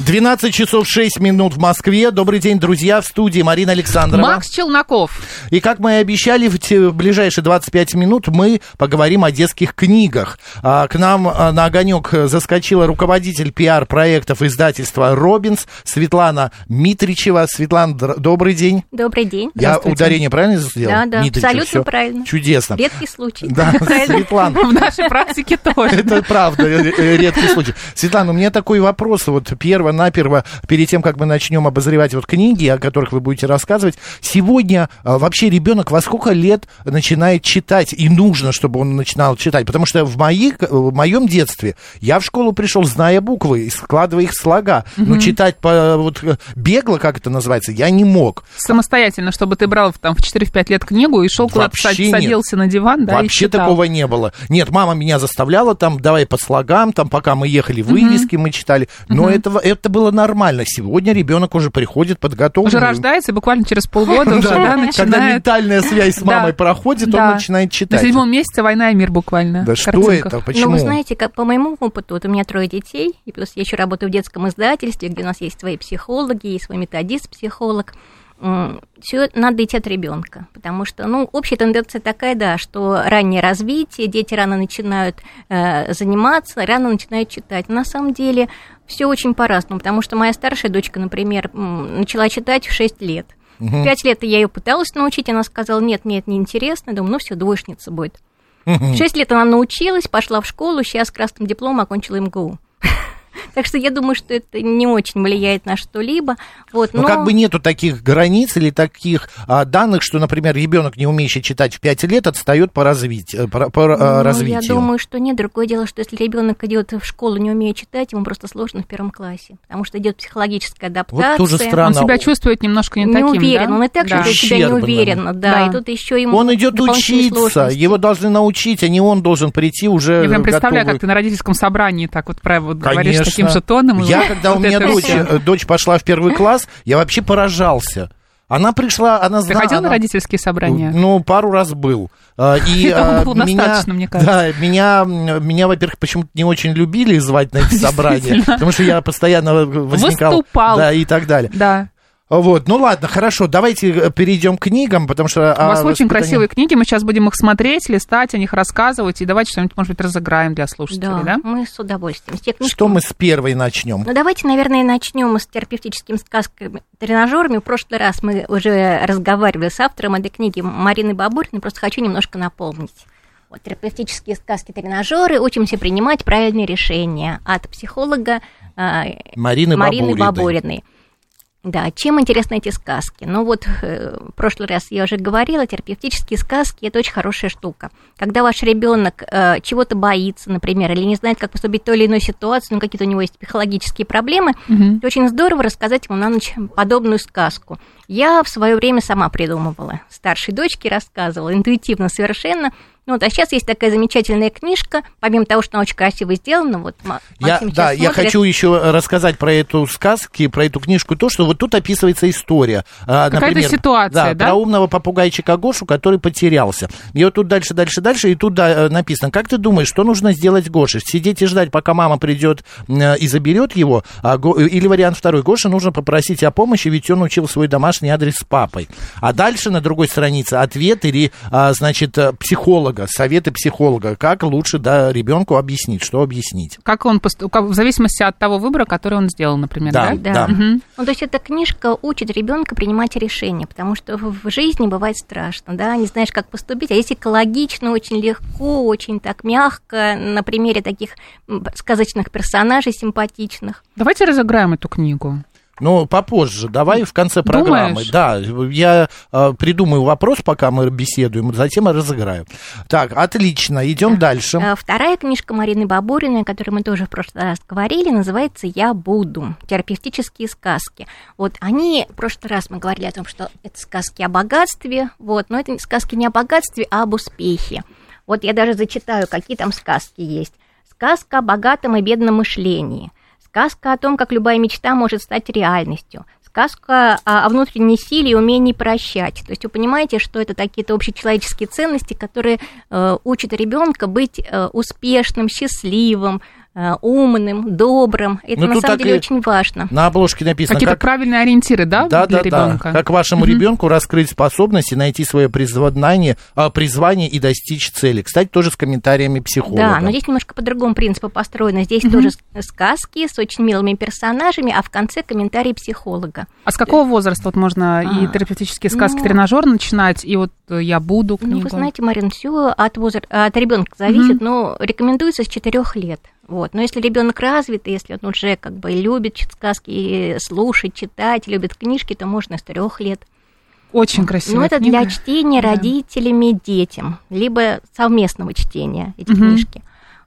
12 часов 6 минут в Москве. Добрый день, друзья, в студии Марина Александрова. Макс Челноков. И как мы и обещали, в ближайшие 25 минут мы поговорим о детских книгах. А, К нам а, на огонек заскочила руководитель пиар-проектов издательства «Робинс» Светлана Митричева. Светлана, добрый день. Добрый день. Я ударение правильно сделал? Да, да, Митричева, абсолютно всё правильно. Чудесно. Редкий случай. Да. Светлана, В нашей практике тоже. Это правда, э, э, редкий случай. Светлана, у меня такой вопрос. Вот перво-наперво, перед тем, как мы начнем обозревать вот книги, о которых вы будете рассказывать, сегодня а, вообще ребенок во сколько лет начинает читать? И нужно, чтобы он начинал читать? Потому что в, моих, в моем детстве я в школу пришел, зная буквы, и складывая их слога. Но читать по, вот, э, бегло, как это называется, я не мог. Самостоятельно, чтобы ты брал там в 4-5 лет книгу и шел куда-то, садился на диван, да, Вообще такого не было. Нет, мама меня заставляла там, давай по слогам, там, пока мы ехали, вывески мы читали. Но этого, это было нормально. Сегодня ребенок уже приходит подготовленный. Уже рождается, и буквально через полгода уже, Да, да, Когда начинает... ментальная связь с мамой проходит, он начинает На читать. седьмом месяце «Война и мир» буквально. Да что это? Почему? Ну, вы знаете, как по моему опыту, вот у меня трое детей, и плюс я еще работаю в детском издательстве, где у нас есть свои психологи, есть свой методист-психолог. Все надо идти от ребенка, потому что, ну, общая тенденция такая, да, что раннее развитие, дети рано начинают э, заниматься, рано начинают читать. На самом деле все очень по-разному, потому что моя старшая дочка, например, начала читать в 6 лет. В 5 лет я ее пыталась научить, она сказала, нет, мне это неинтересно, я думаю, ну все, двоечница будет. В 6 лет она научилась, пошла в школу, сейчас с красным дипломом окончила МГУ. Так что я думаю, что это не очень влияет на что-либо. Вот, Ну, но... как бы нету таких границ или таких а, данных, что, например, ребенок, не умеющий читать в 5 лет, отстает по, развитию, по, по, а, Ну, развитию. Я думаю, что нет. Другое дело, что если ребенок идет в школу, не умея читать, ему просто сложно в первом классе, потому что идет психологическая адаптация. Вот тоже странно. Он себя чувствует немножко не, не таким, уверен, да? он и так Да. чувствует себя неуверенно, да, Да. и тут еще ему Он идет учиться, сложности. его должны научить, а не он должен прийти уже Я прям представляю, готовый. как ты на родительском собрании так вот, прав- вот говоришь Конечно. Таким же тоном. Я, вот когда у меня дочь, дочь пошла в первый класс, я вообще поражался. Она пришла, она Ты знала... ходил на она- родительские собрания? Ну, пару раз был. А, И Этого а, было меня, достаточно, мне кажется. Да, меня, меня, во-первых, почему-то не очень любили звать на эти собрания, потому что я постоянно возникал. Выступал. Да, и так далее. Да. Вот, ну ладно, хорошо, давайте э, перейдем к книгам, потому что... У вас а, очень красивые книги, мы сейчас будем их смотреть, листать, о них рассказывать, и давайте что-нибудь, может быть, разыграем для слушателей, да? Да, мы с удовольствием. Те книжки Что мы с первой начнем? Ну, давайте, наверное, начнем с терапевтическими сказками, тренажерами. В прошлый раз мы уже разговаривали с автором этой книги Мариной Бабуриной, просто хочу немножко напомнить. Вот, терапевтические сказки-тренажеры, учимся принимать правильные решения от психолога а, Марины, Марины Бабуриной. Бабуриной. Да, чем интересны эти сказки? Ну вот, э, в прошлый раз я уже говорила, терапевтические сказки – это очень хорошая штука. Когда ваш ребенок э, чего-то боится, например, или не знает, как поступить в той или иной ситуации, ну какие-то у него есть психологические проблемы, Мгм. то очень здорово рассказать ему на ночь подобную сказку. Я в свое время сама придумывала, старшей дочке рассказывала, интуитивно совершенно. Ну, вот, а сейчас есть такая замечательная книжка, помимо того, что она очень красиво сделана, вот Ма- Я, Максим да, сейчас я смотрит. хочу еще рассказать про эту сказки, про эту книжку, то, что вот тут описывается история. А, Какая-то например, ситуация, да? Про умного попугайчика Гошу, который потерялся. И вот тут дальше, дальше, дальше, и тут да, э, написано, как ты думаешь, что нужно сделать Гоше? Сидеть и ждать, пока мама придет э, и заберет его? А Го- Или вариант второй, Гоше нужно попросить о помощи, ведь он учил свой домашний адрес с папой. А дальше на другой странице ответ или, а, значит, э, психолога, советы психолога, как лучше да, ребенку объяснить, что объяснить. Как он пост- в зависимости от того выбора, который он сделал, например, Да, да? да. Мгм. Ну, то есть эта книжка учит ребенка принимать решения, потому что в жизни бывает страшно, да, не знаешь, как поступить, а если экологично, очень легко, очень так мягко, на примере таких сказочных персонажей симпатичных. Давайте разыграем эту книгу. Ну, попозже. Давай в конце программы. Думаешь? Да, я э, придумаю вопрос, пока мы беседуем, затем разыграю. Так, отлично, идем дальше. Э, Вторая книжка Марины Бабуриной, о которой мы тоже в прошлый раз говорили, называется «Я буду. Терапевтические сказки». Вот они, в прошлый раз мы говорили о том, что это сказки о богатстве, вот, но это сказки не о богатстве, а об успехе. Вот я даже зачитаю, какие там сказки есть. Сказка о богатом и бедном мышлении. Сказка о том, как любая мечта может стать реальностью. Сказка о, внутренней силе и умении прощать. То есть вы понимаете, что это какие-то общечеловеческие ценности, которые э, учат ребенка быть э, успешным, счастливым, умным, добрым. Это Ну, на самом деле и очень важно. На обложке написано, Какие-то как, правильные ориентиры, да, да, для да, да, ребенка? как вашему ребенку раскрыть способности, найти свое призвание, а, призвание и достичь цели. Кстати, тоже с комментариями психолога. Да, но здесь немножко по другому принципу построено. Здесь тоже с- сказки с очень милыми персонажами, а в конце комментарий психолога. А с какого возраста вот можно и А, терапевтические сказки, ну- тренажер начинать, и вот э, я буду Ну, книгу? вы знаете, Марин, все от, возра- от ребенка зависит, но рекомендуется с 4 лет. Вот. Но если ребенок развит, если он уже как бы любит сказки, и слушать, читать, любит книжки, то можно с 3 лет. Очень красивая Но это книга. для чтения Да. родителями детям, либо совместного чтения эти Мгм. книжки.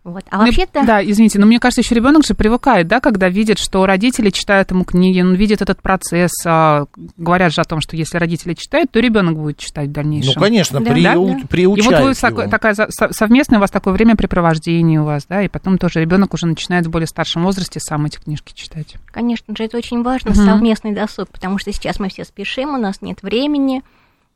Вот. А Ну, вообще-то... Да, извините, но мне кажется, еще ребенок же привыкает, да, когда видит, что родители читают ему книги, он видит этот процесс. а, говорят же о том, что если родители читают, то ребенок будет читать в Ну, дальнейшем. конечно, Да. приу- Да? И вот вы его. такая за- со- совместное у вас такое времяпрепровождение у вас, да, и потом тоже ребенок уже начинает в более старшем возрасте сам эти книжки читать. Конечно же, это очень важно, Мгм. совместный досуг, потому что сейчас мы все спешим, у нас нет времени,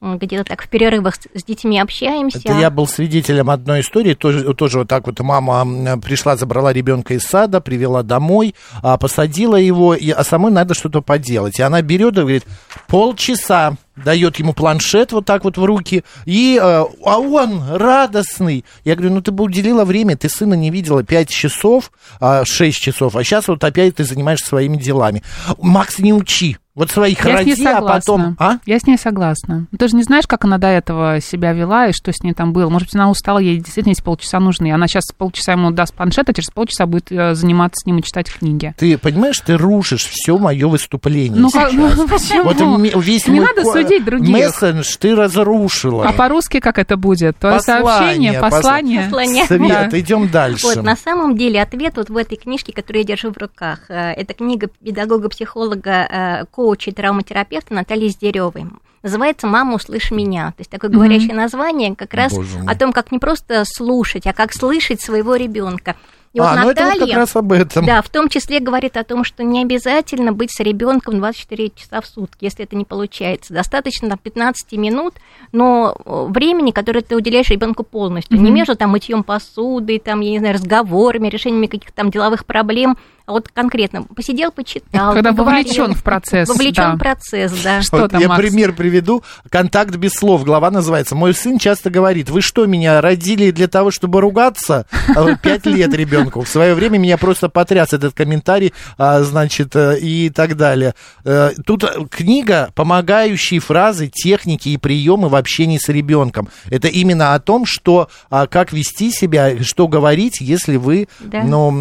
где-то так в перерывах с, детьми общаемся. Это я был свидетелем одной истории, тоже, тоже вот так вот мама пришла, забрала ребенка из сада, привела домой, а, посадила его, а самой надо что-то поделать. И она берет и говорит, полчаса дает ему планшет вот так вот в руки, и, э, а он радостный. Я говорю, ну ты бы уделила время, ты сына не видела 5 часов, а, 6 часов, а сейчас вот опять ты занимаешься своими делами. Макс, не учи. Вот своих Я роди, а потом... А? Я с ней согласна. Ты же не знаешь, как она до этого себя вела и что с ней там было. Может быть, она устала, ей действительно эти полчаса нужны. Она сейчас полчаса ему даст планшет, а через полчаса будет э, заниматься с ним и читать книги. Ты понимаешь, ты рушишь все мое выступление. Ну, как, сейчас. ну почему? Вот весь Не мой надо судить других. Мессендж ты разрушила. А по-русски как это будет? Твое Послание, сообщение, посла- послание? Послание. Свет, Да. идем дальше. Вот, на самом деле ответ вот в этой книжке, которую я держу в руках. Э, Это книга педагога-психолога, э, коуча и травматерапевта Натальи Сдеревой. Называется «Мама, услышь меня». То есть такое говорящее название как раз Боже мой. о том, как не просто слушать, а как слышать своего ребенка. И а, вот ну это вот Наталья, как раз об этом. да, в том числе говорит о том, что не обязательно быть с ребенком 24 часа в сутки, если это не получается. Достаточно там, 15 минут, но э, времени, которое ты уделяешь ребенку полностью. Не между там мытьем посуды, там, я не знаю, разговорами, решениями каких-то там деловых проблем, вот конкретно посидел, почитал. Когда поговорил. вовлечен в процесс, Вовлечен да. в процесс, да. Что Вот там, я Макс? пример приведу. Контакт без слов. Глава называется. Мой сын часто говорит: Вы что, меня родили для того, чтобы ругаться? А Пять лет ребенку. В свое время меня просто потряс этот комментарий, а, значит, э, и так далее. Э, Тут книга, помогающие фразы, техники и приемы в общении с ребенком. Это именно о том, что а, как вести себя, что говорить, если вы, Да. ну,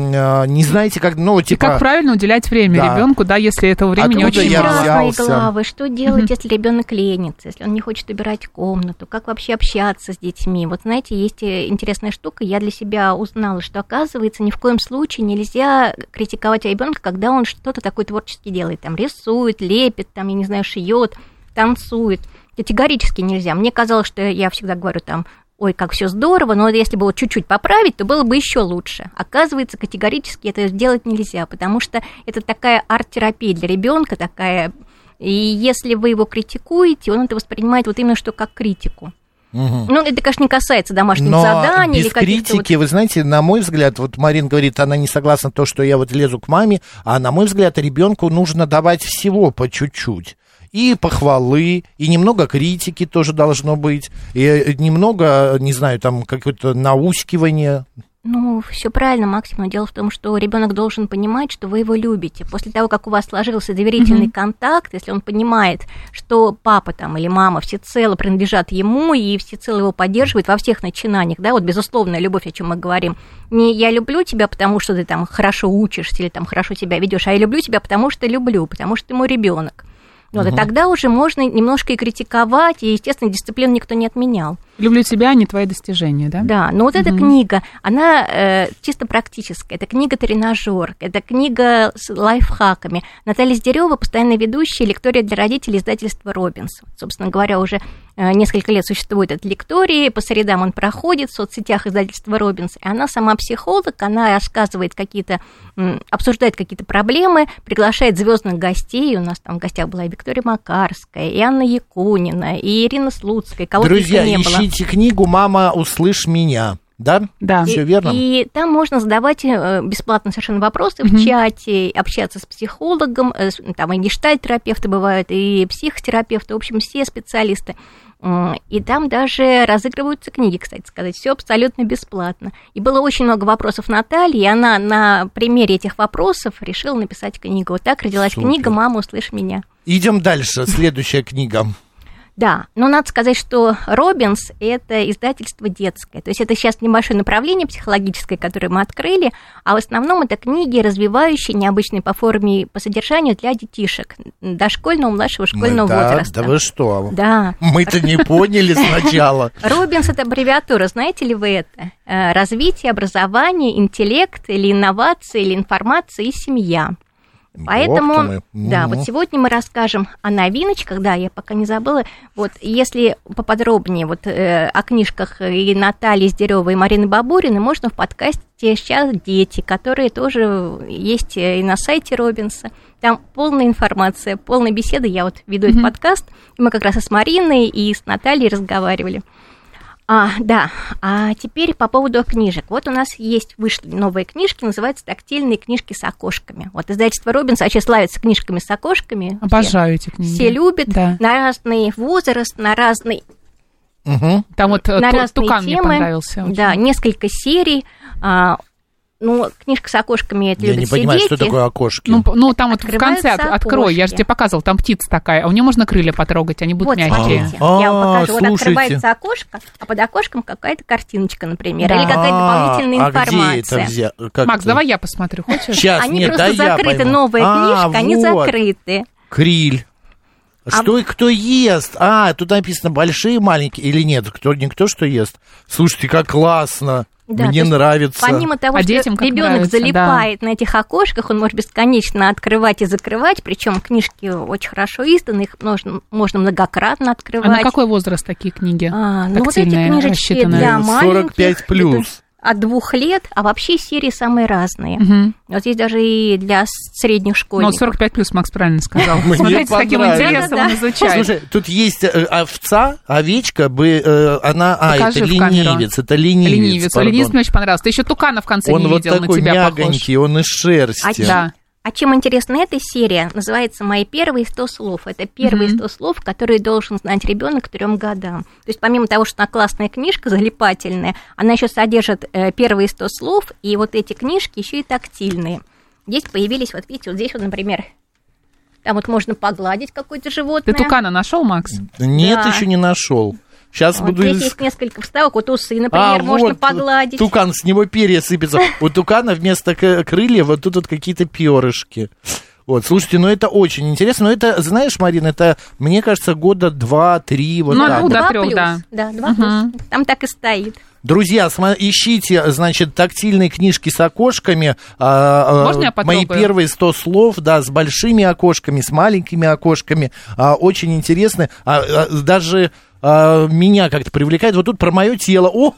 не знаете, как, ну, И типа. как правильно уделять время Да. ребенку, да, если этого времени Откуда очень я мало. разные взялся? главы. Что делать, если ребенок ленится, если он не хочет убирать комнату, как вообще общаться с детьми. Вот знаете, есть э, интересная штука. Я для себя узнала, что оказывается ни в коем случае нельзя критиковать ребенка, когда он что-то такое творчески делает, там рисует, лепит, там я не знаю, шьет, танцует. Категорически нельзя. Мне казалось, что я всегда говорю там ой, как все здорово, но если бы вот чуть-чуть поправить, то было бы еще лучше. Оказывается, категорически это сделать нельзя, потому что это такая арт-терапия для ребенка, такая. И если вы его критикуете, он это воспринимает вот именно что как критику. Мгм. Ну, это, конечно, не касается домашних Но заданий без или каких-то вот критики, вы знаете, на мой взгляд, вот Марин говорит, она не согласна то, что я вот лезу к маме, а на мой взгляд, ребенку нужно давать всего по чуть-чуть. И похвалы, и немного критики тоже должно быть, и э, немного, не знаю, там какое-то наускивание. Ну, все правильно, Максим, но дело в том, что ребенок должен понимать, что вы его любите. После того, как у вас сложился доверительный Мгм. контакт, если он понимает, что папа там или мама всецело принадлежат ему и всецело его поддерживают во всех начинаниях, да, вот безусловная любовь, о чем мы говорим. Не я люблю тебя, потому что ты там хорошо учишься или там хорошо себя ведешь, а я люблю тебя, потому что люблю, потому что ты мой ребенок. Вот, и тогда уже можно немножко и критиковать, и, естественно, дисциплину никто не отменял. Люблю тебя, а не твои достижения, да? Да, но вот эта Мгм. книга, она э, чисто практическая. Это книга-тренажер, это книга с лайфхаками. Наталья Сдерева, постоянная ведущая, лектория для родителей издательства «Робинс». Собственно говоря, уже э, несколько лет существует эта лектория, по средам он проходит в соцсетях издательства «Робинс». И она сама психолог, она рассказывает какие-то, обсуждает какие-то проблемы, приглашает звездных гостей. У нас там в гостях была и Виктория Макарская, и Анна Якунина, и Ирина Слуцкая, кого Друзья, не было. ищите книгу «Мама, услышь меня». Да? Да. Все верно? И там можно задавать э, бесплатно совершенно вопросы Мгм. в чате, общаться с психологом, э, там и гештальт-терапевты бывают, и психотерапевты, в общем, все специалисты. И там даже разыгрываются книги, кстати сказать, все абсолютно бесплатно. И было очень много вопросов Натальи, и она на примере этих вопросов решила написать книгу. Вот так родилась Супер. книга «Мама, услышь меня». Идем дальше. Следующая книга. Да, но надо сказать, что Робинс – это издательство детское. То есть это сейчас небольшое направление психологическое, которое мы открыли, а в основном это книги, развивающие, необычные по форме и по содержанию для детишек дошкольного, младшего школьного Мы- да, возраста. Да вы что? Да. Мы-то не поняли сначала. Робинс – это аббревиатура, знаете ли вы это? Э, Развитие, образование, интеллект или инновации, или информация и семья. Поэтому, мой. да, вот сегодня мы расскажем о новиночках, да, я пока не забыла. Вот если поподробнее вот э, о книжках и Натальи Сдерёвой и Марины Бабуриной можно в подкасте «Сейчас дети», которые тоже есть э, и на сайте Робинса. Там полная информация, полная беседа. Я вот веду этот подкаст, и мы как раз и с Мариной, и с Натальей разговаривали. А, да, а теперь по поводу книжек. Вот у нас есть, вышли новые книжки, называются «Тактильные книжки с окошками». Вот издательство Робинс вообще славится книжками с окошками. Все- Обожаю эти книги. Все любят, Да. на разный возраст, на разный Мгм. Там вот э, на Ту- разные Тукан мне темы. понравился. очень. Да, несколько серий. А, ну, книжка с окошками это Я любят не все понимаю, что дети. такое окошки. Ну, ну, там вот в конце от- открой, я же тебе показывал, там птица такая, а у нее можно крылья потрогать, они будут Вот, мягкие. смотрите, я вам А, покажу. Вот слушайте. открывается окошко, а под окошком какая-то картиночка, например, или какая-то дополнительная а, информация. А где это взять? Как Макс, давай я посмотрю, хочешь? Сейчас, Они нет, просто да закрыты, новая А, книжка, они вот. закрыты. Криль. А Что и кто ест? А, тут написано большие, маленькие или нет? Кто никто что ест? Слушайте, как классно. Да, Мне то есть нравится. Помимо того, А что ребенок нравится, залипает на этих окошках, он может бесконечно открывать и закрывать, причем книжки очень хорошо изданы, их можно, можно многократно А открывать. на какой возраст такие книги? А, ну вот эти книжечки рассчитанные? для маленьких. 45 плюс. От двух лет, а вообще серии самые разные. Мгм. Вот здесь даже и для средних Ну, школьников. 45 плюс, Макс правильно сказал. Смотрите, с каким интересом он изучает. Слушай, тут есть э, овца, овечка, бы, э, она, а, это ленивец, это ленивец, Ленивец. Ленивец мне очень понравился. Ты еще тукана в конце Он не вот видел, на такой тебя похож. мягонький, он из шерсти. А чем интересна эта серия? Называется «Мои первые 100 слов». Это первые. 100 слов, которые должен знать ребенок к трем годам. То есть помимо того, что она классная книжка, залипательная, она еще содержит э, первые 100 слов, и вот эти книжки еще и тактильные. Здесь появились, вот видите, вот здесь вот, например, там вот можно погладить какое-то Ты животное. тукана нашел, Макс? Нет, Да. еще не нашел. Сейчас Вот буду... здесь есть несколько вставок, вот усы, например, А, можно вот, погладить. Тукан, с него перья сыпется. У тукана вместо крыльев вот тут вот какие-то перышки. Вот, слушайте, ну это очень интересно. Но это, знаешь, Марина, это, мне кажется, года два-три, вот Ну, так. ну, вот. до плюс. да. Да, два плюс. Там так и стоит. Друзья, ищите, значит, тактильные книжки с окошками. а, а, Можно я Мои первые 100 слов, да, с большими окошками, с маленькими окошками. А, очень интересно. А, даже а, меня как-то привлекает. Вот тут про мое тело. Ой,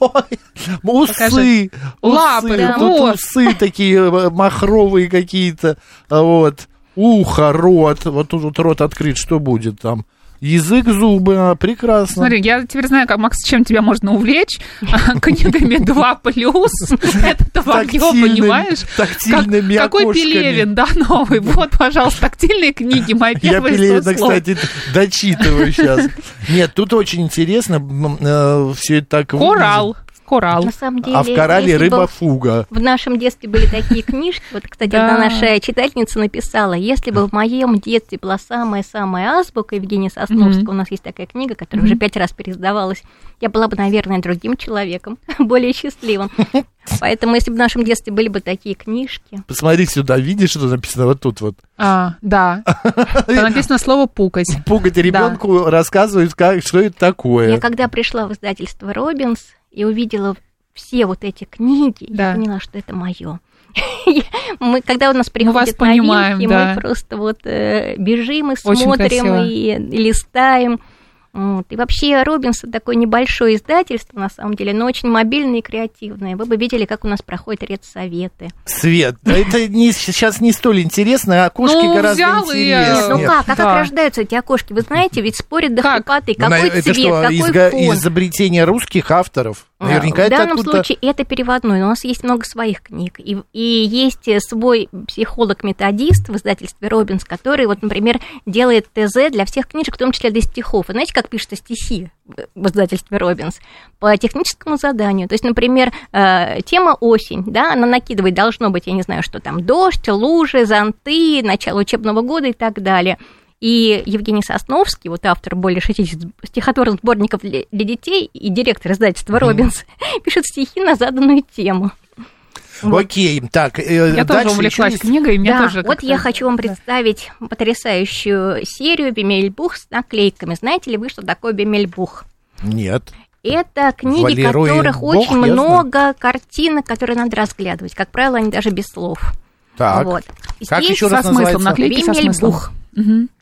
усы. Покажи. Лапы, усы. да. Тут Вот. усы такие э, махровые какие-то. А, Вот. Ухо, рот. Вот тут вот рот открыт. Что будет там? Язык, зубы. а, Прекрасно. Смотри, я теперь знаю, как, Макс, чем тебя можно увлечь. Книгами 2 плюс. Это твое, понимаешь? тактильными Как- Какой. Пелевин, да, новый. Вот, пожалуйста, тактильные книги, мои Я первые Пелевина, 100 слов. кстати, дочитываю сейчас. Нет, тут очень интересно. Все это так Коралл. Коралл. На самом деле, А в коралле рыба фуга. В нашем детстве были такие книжки. Вот, кстати, одна наша читательница написала, если бы в моем детстве была самая-самая азбука Евгения Сосновского, у нас есть такая книга, которая уже пять раз переиздавалась, я была бы, наверное, другим человеком, более счастливым. Поэтому, если бы в нашем детстве были бы такие книжки... Посмотри сюда, видишь, что написано вот тут вот? А, да. Там написано слово «пукать». Пугать ребенку рассказывают, как, что это такое. Я когда пришла в издательство «Робинс» и увидела все вот эти книги, Да. я поняла, что это мое. Мы, когда у нас вас приходят понимаем, новинки, да. мы просто вот э, бежим и смотрим, и листаем. Вот. И вообще Робинс это такое небольшое издательство, на самом деле, но очень мобильное и креативное. Вы бы видели, как у нас проходят редсоветы. Свет, да это не, сейчас не столь интересно, а кошки Ну, гораздо взял и, интереснее. Ну как, а да. как рождаются эти окошки? Вы знаете, ведь спорят до Как? хрипоты. Ну, Какой это цвет, что, какой изга- фон? изобретение русских авторов? Наверняка в это данном случае это переводной, но у нас есть много своих книг. И, и есть свой психолог-методист в издательстве Робинс, который, вот, например, делает ТЗ для всех книжек, в том числе для стихов. И знаете, как пишется стихи в издательстве Робинс? По техническому заданию. То есть, например, э, тема осень, да, она накидывает, должно быть, я не знаю, что там, дождь, лужи, зонты, начало учебного года и так далее. И Евгений Сосновский, вот автор более 60 стихотворных сборников для, для детей и директор издательства Робинс, пишет стихи на заданную тему. Вот. Окей, так, э, Я дальше тоже увлеклась есть- книгой, и мне Да, тоже вот я хочу вам представить потрясающую серию Бемельбух с наклейками. Знаете ли вы, что такое Бемельбух? Нет. Это книги, Валерой которых Бог, очень много картинок, которые надо разглядывать. Как правило, они даже без слов. Так. Вот. Как Здесь еще раз Со смыслом, называется? наклейки со смыслом. Бемельбух.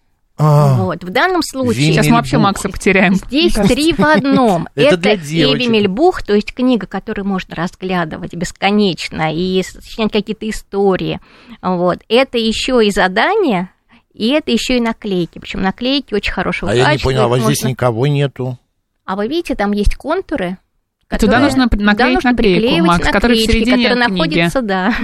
А, Вот. В данном случае Сейчас мы вообще. Макса потеряем. Здесь три в одном. Это. Эви Мельбух, то есть книга, которую можно разглядывать бесконечно и сочинять какие-то истории. Вот. Это еще и задание, и это еще и наклейки. Причем наклейки очень хорошего а я не качества. понял, а вот здесь никого нету. А вы видите, там есть контуры. А туда которые- нужно туда наклеить нужно наклейку, Макс, которая в наклеечки, середине которые книги. находятся, да.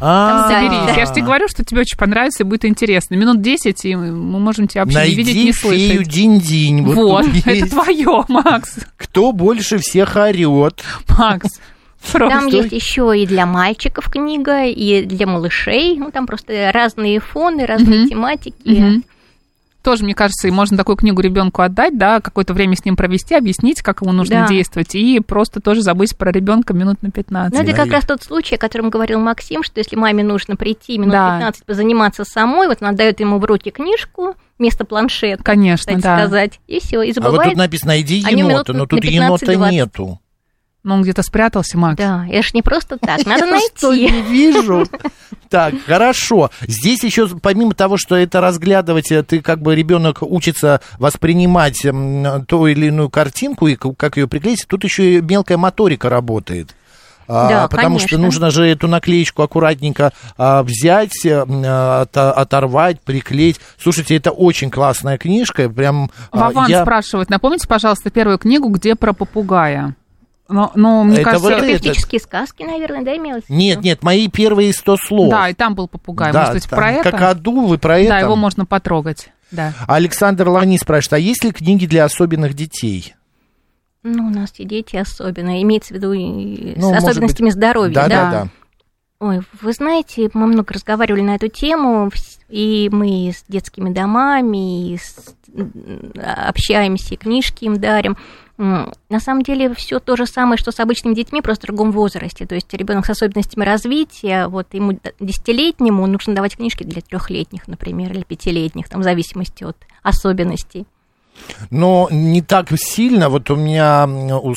А, Соберись. Я же тебе говорю, что тебе очень понравится и будет интересно. Минут 10, и мы можем тебя вообще Найди не видеть, не фею слышать. Динь-Динь. Вот, Вот, тут это твое, Макс. Кто больше всех орет? Макс. Просто. Там есть еще и для мальчиков книга, и для малышей. Ну, там просто разные фоны, разные Мгм. тематики. Мгм. Тоже, мне кажется, и можно такую книгу ребенку отдать, да, какое-то время с ним провести, объяснить, как ему нужно Да. действовать, и просто тоже забыть про ребенка минут на 15. Ну, это как Наверное. раз тот случай, о котором говорил Максим, что если маме нужно прийти минут Да. 15 позаниматься самой, вот она дает ему в руки книжку вместо планшета, Конечно, кстати да. сказать, и все, и А вот забывает. тут написано, минут енота, но тут 15-20. енота нету. Ну, он где-то спрятался, Макс. Да, это ж не просто так, надо Я что, найти. не вижу. Так, хорошо. Здесь еще, помимо того, что это разглядывать, э, ты как бы ребенок учится воспринимать ту или иную картинку и как ее приклеить, тут еще и мелкая моторика работает. А, Да, потому что конечно. нужно же эту наклеечку аккуратненько а, взять, а, ото- оторвать, приклеить. Слушайте, это очень классная книжка, прям... а, Вован я- спрашивает, напомните, пожалуйста, первую книгу, где про попугая. Но, но мне Это кажется... вот это- Терапевтические сказки, наверное, да, имелось? Нет, нет, мои первые сто слов. Да, и там был попугай. Да, Может быть, там про это? Какаду, вы про это? Да, его можно потрогать. Да. Александр Лани спрашивает, а есть ли книги для особенных детей? Ну, у нас все дети особенно, имеется в виду и Ну, с особенностями быть, здоровья, Да, да? да, да. Ой, вы знаете, мы много разговаривали на эту тему, и мы и с детскими домами, и с- общаемся, и книжки им дарим. На самом деле все то же самое, что с обычными детьми, просто в другом возрасте. То есть ребенок с особенностями развития, вот ему десятилетнему нужно давать книжки для трехлетних, например, или пятилетних, там, в зависимости от особенностей. Но не так сильно. Вот у меня у,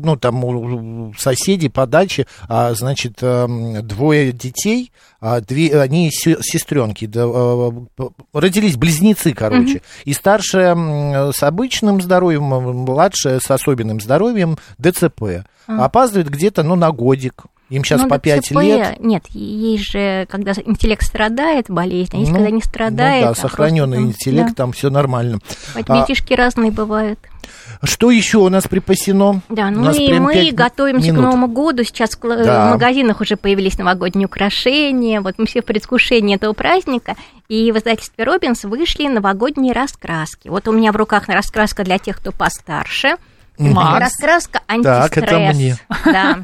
ну, там, у соседей по даче, а, значит, эм, двое детей, а, две, они сестренки, родились близнецы, короче. И старшая с обычным здоровьем, младшая с особенным здоровьем, ДЦП. Опаздывает где-то, ну, на годик. Им сейчас Ну, по 5 ДЦП, лет. Нет, есть же, когда интеллект страдает, болезнь, а есть, Ну, когда не Ну страдает. да, а сохраненный просто интеллект, да. там все нормально. Поэтому А- детишки разные бывают. Что еще у нас припасено? Да, ну и мы готовимся минут. к Новому году. Сейчас в, кла- Да. в магазинах уже появились новогодние украшения. Вот мы все в предвкушении этого праздника. И в издательстве Робинс вышли новогодние раскраски. Вот у меня в руках раскраска для тех, кто постарше. Макс. Раскраска Так, это антистресс. мне. Да.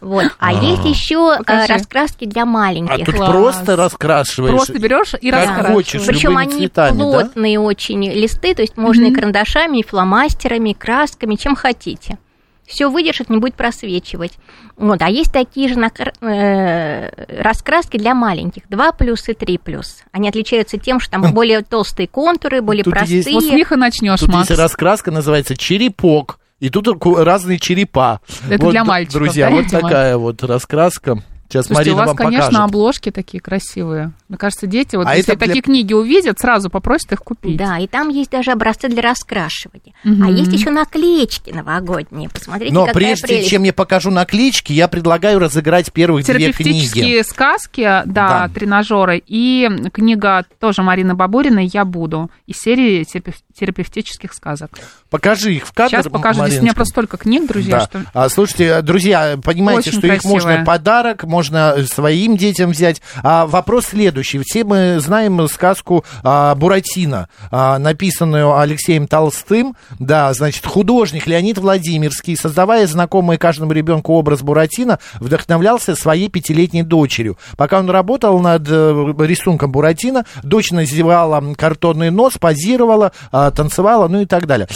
Вот. А есть еще э, Покажи. раскраски для А маленьких. тут Класс. просто раскрашиваешь. Просто берешь и Как раскрашиваешь. хочешь. Причем они цветами, да? плотные очень листы, то есть можно и Мгм. карандашами, и фломастерами, и красками, чем хотите. Все выдержит, не будет просвечивать. Вот. А есть такие же накр- э, раскраски для маленьких, 2 плюс и 3 плюс. Они отличаются тем, что там более толстые контуры, более Тут есть- простые. Вот с них и начнешь, Тут Макс. есть раскраска, называется черепок. И тут разные черепа. Это Вот, для мальчиков, Друзья, да, вот видимо? такая вот раскраска. Сейчас Слушайте, Марина у вас, вам конечно, покажет. обложки такие красивые. Мне кажется, дети, вот А если для- такие книги увидят, сразу попросят их купить. Да, и там есть даже образцы для раскрашивания. Мгм. А есть еще наклеечки новогодние. Посмотрите, Но какая прежде прелесть. чем я покажу наклеечки, я предлагаю разыграть первых две книги. Терапевтические сказки, да, Да. тренажеры. И книга тоже Марины Бабуриной «Я буду» из серии терапев- терапевтических сказок. Покажи их в кадр, Сейчас покажу. Здесь у меня Мариночка. просто столько книг, друзья, Да. что... А, слушайте, друзья, понимаете, Очень что их можно красивая. подарок, можно своим детям взять. А, вопрос следующий. Все мы знаем сказку а, Буратино, а, написанную Алексеем Толстым. Да, значит, художник Леонид Владимирский, создавая знакомый каждому ребенку образ Буратино, вдохновлялся своей пятилетней дочерью. Пока он работал над э, рисунком Буратино, дочь надевала картонный нос, позировала, а, танцевала, ну и так далее.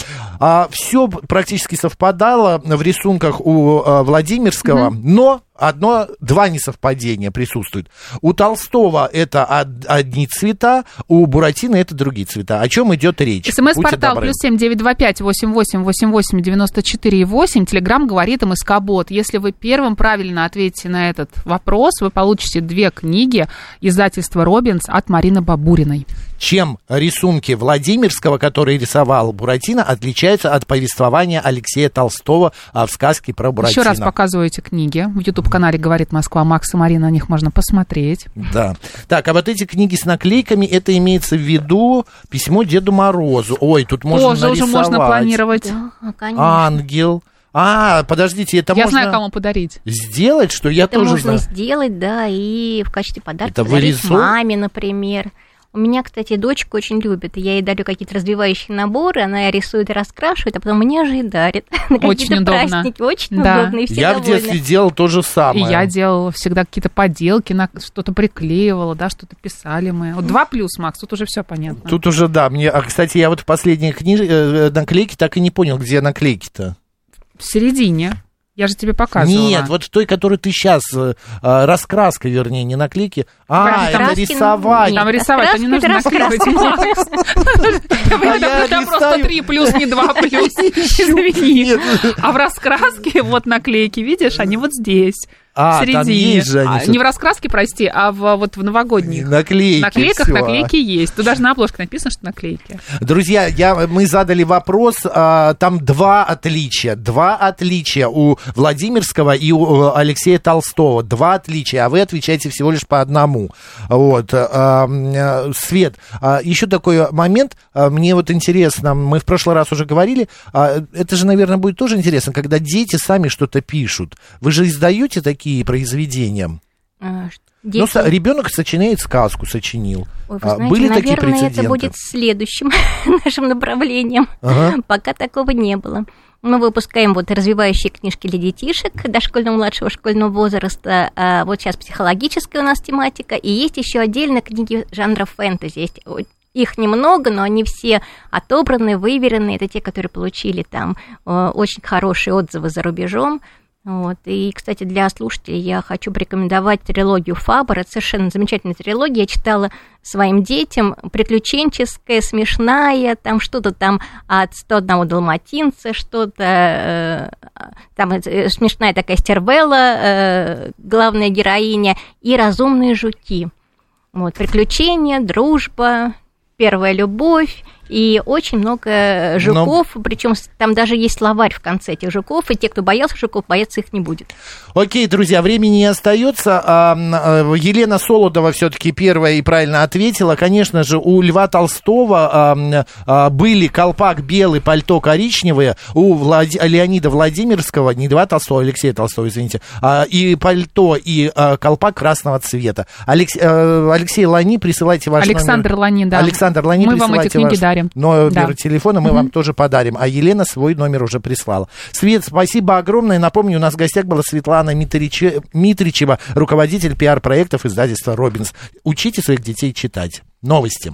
Все практически совпадало в рисунках у а, Владимирского, но одно, два несовпадения присутствуют. У Толстого это од- одни цвета, у Буратино это другие цвета. О чем идет речь? СМС-портал плюс семь девять два пять восемь восемь восемь восемь девяносто четыре восемь. Телеграмм говорит МСК Бот. Если вы первым правильно ответите на этот вопрос, вы получите две книги издательства Робинс от Марины Бабуриной. Чем рисунки Владимирского, который рисовал Буратино, отличаются от повествования Алексея Толстого а, в сказке про Буратино? Еще раз показываю эти книги. В YouTube-канале «Говорит Москва» Макс и Марина, на них можно посмотреть. Да. Так, а вот эти книги с наклейками, это имеется в виду письмо Деду Морозу. Ой, тут можно Позже уже нарисовать. можно планировать. Да, конечно. Ангел. А, подождите, это Я можно знаю, кому подарить. сделать, что я Это тоже можно знаю. сделать, да, и в качестве подарка Это подарить вырисовывать? маме, например. У меня, кстати, дочка очень любит. и Я ей дарю какие-то развивающие наборы, она рисует и раскрашивает, а потом мне же и дарит. На Очень какие-то удобно. праздники. Очень Да. удобно, и все Я в довольны. детстве делал то же И самое. я делала всегда какие-то поделки, на что-то приклеивала, да, что-то писали мы. Вот два плюс, Макс, тут уже все понятно. Тут уже, да, мне... А, кстати, я вот в последней книже э, наклейки так и не понял, где наклейки-то. В середине. Я же тебе показывала. Нет, вот в той, которую ты сейчас, раскраска, вернее, не наклейки. А, это Раскраски, рисовать. нет. Там рисовать, то не нужно наклеивать. А Там просто листаю. три плюс, не два плюс. Извини. А в раскраске вот наклейки, видишь, они вот здесь. А, в там есть же они А. Не в раскраске, прости, а в, вот в новогодних. Наклейки. Наклейках всё. наклейки есть. Тут даже на обложке написано, что наклейки. Друзья, я, мы задали вопрос, а, там два отличия. Два отличия у Владимирского и у э, Алексея Толстого. Два отличия, а вы отвечаете всего лишь по одному. Вот. а, а, Свет, а, еще такой момент, а, мне вот интересно, мы в прошлый раз уже говорили, а, это же, наверное, будет тоже интересно, когда дети сами что-то пишут. Вы же издаете такие произведения? А, ш- Ну, дети- ребенок сочиняет сказку, сочинил. Ой, вы А, знаете, Были такие наверное, прецеденты? это будет следующим нашим направлением. Ага. Пока такого не было. Мы выпускаем вот развивающие книжки для детишек дошкольного младшего школьного возраста. А Вот сейчас психологическая у нас тематика. И есть еще отдельно книги жанра фэнтези. Есть их немного, но они все отобраны, выверены. Это те, которые получили там э, очень хорошие отзывы за рубежом. Вот. И, кстати, для слушателей я хочу порекомендовать трилогию Фабер. Это совершенно замечательная трилогия. Я читала своим детям. Приключенческая, смешная, там что-то там от 101 далматинца, что-то... э, там э, смешная такая стервелла, э, главная героиня, и разумные жуки. Вот, приключения, дружба, первая любовь и очень много жуков, причем там даже есть словарь в конце этих жуков, и те, кто боялся жуков, бояться их не будет. Окей, друзья, времени не остается. А, а, Елена Солодова все-таки первая и правильно ответила. Конечно же, у Льва Толстого а, а, были колпак белый, пальто коричневое. У Влади- Леонида Владимирского, не Льва Толстого, а Алексея Толстого, извините, и пальто, и колпак красного цвета. Алекс- э, Алексей Лани, присылайте ваш Александр номер. Лани, да. Александр Лани, Мы вам эти присылайте книги ваш- дарим. Подарим. номер Да. телефона мы вам тоже подарим. А Елена свой номер уже прислала. Свет, спасибо огромное. Напомню, у нас в гостях была Светлана Митриче- Митричева, руководитель пиар-проектов издательства «Робинс». Учите своих детей читать. Новости.